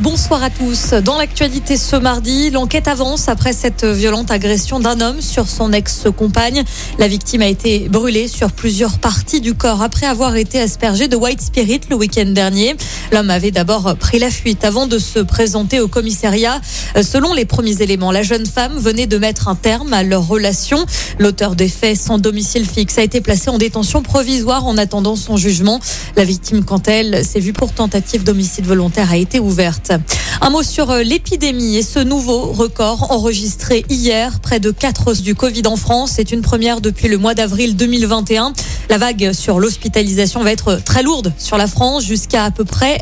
Bonsoir à tous. Dans l'actualité ce mardi, l'enquête avance après cette violente agression d'un homme sur son ex-compagne. La victime a été brûlée sur plusieurs parties du corps après avoir été aspergée de white spirit le week-end dernier. L'homme avait d'abord pris la fuite avant de se présenter au commissariat. Selon les premiers éléments, la jeune femme venait de mettre un terme à leur relation. L'auteur des faits sans domicile fixe a été placé en détention provisoire en attendant son jugement. La victime, quant à elle, s'est vue pour tentative d'homicide volontaire a été ouverte. Un mot sur euh, l'épidémie et ce nouveau record enregistré hier. Près de 4 os du Covid en France. C'est une première depuis le mois d'avril 2021. La vague sur l'hospitalisation va être très lourde sur la France jusqu'à à peu près.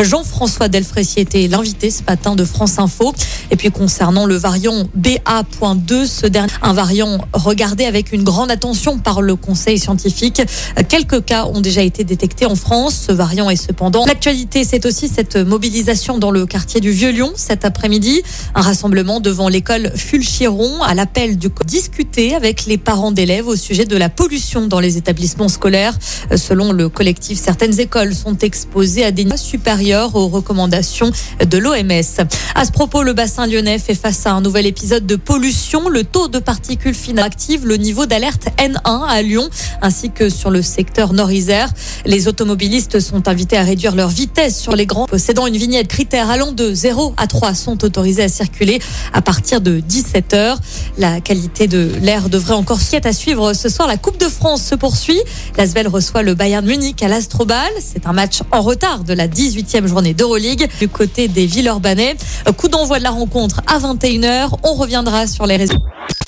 Jean-François Delfrécy était l'invité ce matin de France Info. Et puis concernant le variant BA.2, ce dernier, un variant regardé avec une grande attention par le Conseil scientifique. Quelques cas ont déjà été détectés en France. Ce variant est cependant l'actualité. C'est aussi cette mobilisation dans le quartier du Vieux-Lyon cet après-midi. Un rassemblement devant l'école Fulchiron à l'appel du discuter avec les parents d'élèves au sujet de la pollution dans les établissements scolaires. Selon le collectif, certaines écoles sont exposées à des niveaux supérieurs aux recommandations de l'OMS. À ce propos, le bassin lyonnais fait face à un nouvel épisode de pollution. Le taux de particules fines active le niveau d'alerte N1 à Lyon, ainsi que sur le secteur Nord-Isère. Les automobilistes sont invités à réduire leur vitesse sur les grands possédant une vignette critère allant de 0 à 3 sont autorisés à circuler à partir de 17 heures. La qualité de l'air devrait encore s'y être à suivre ce soir. La Coupe de France se poursuit. L'Asvel reçoit le Bayern Munich à l'Astrobal. C'est un match en retard de la 18e journée d'Euroleague du côté des Villeurbanais. Coup d'envoi de la rencontre à 21h. On reviendra sur les résultats.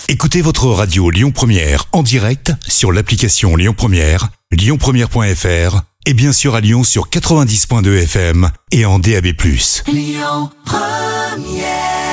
Écoutez votre radio Lyon Première en direct sur l'application Lyon Première, lyonpremière.fr et bien sûr à Lyon sur 90.2 FM et en DAB+. Lyon Première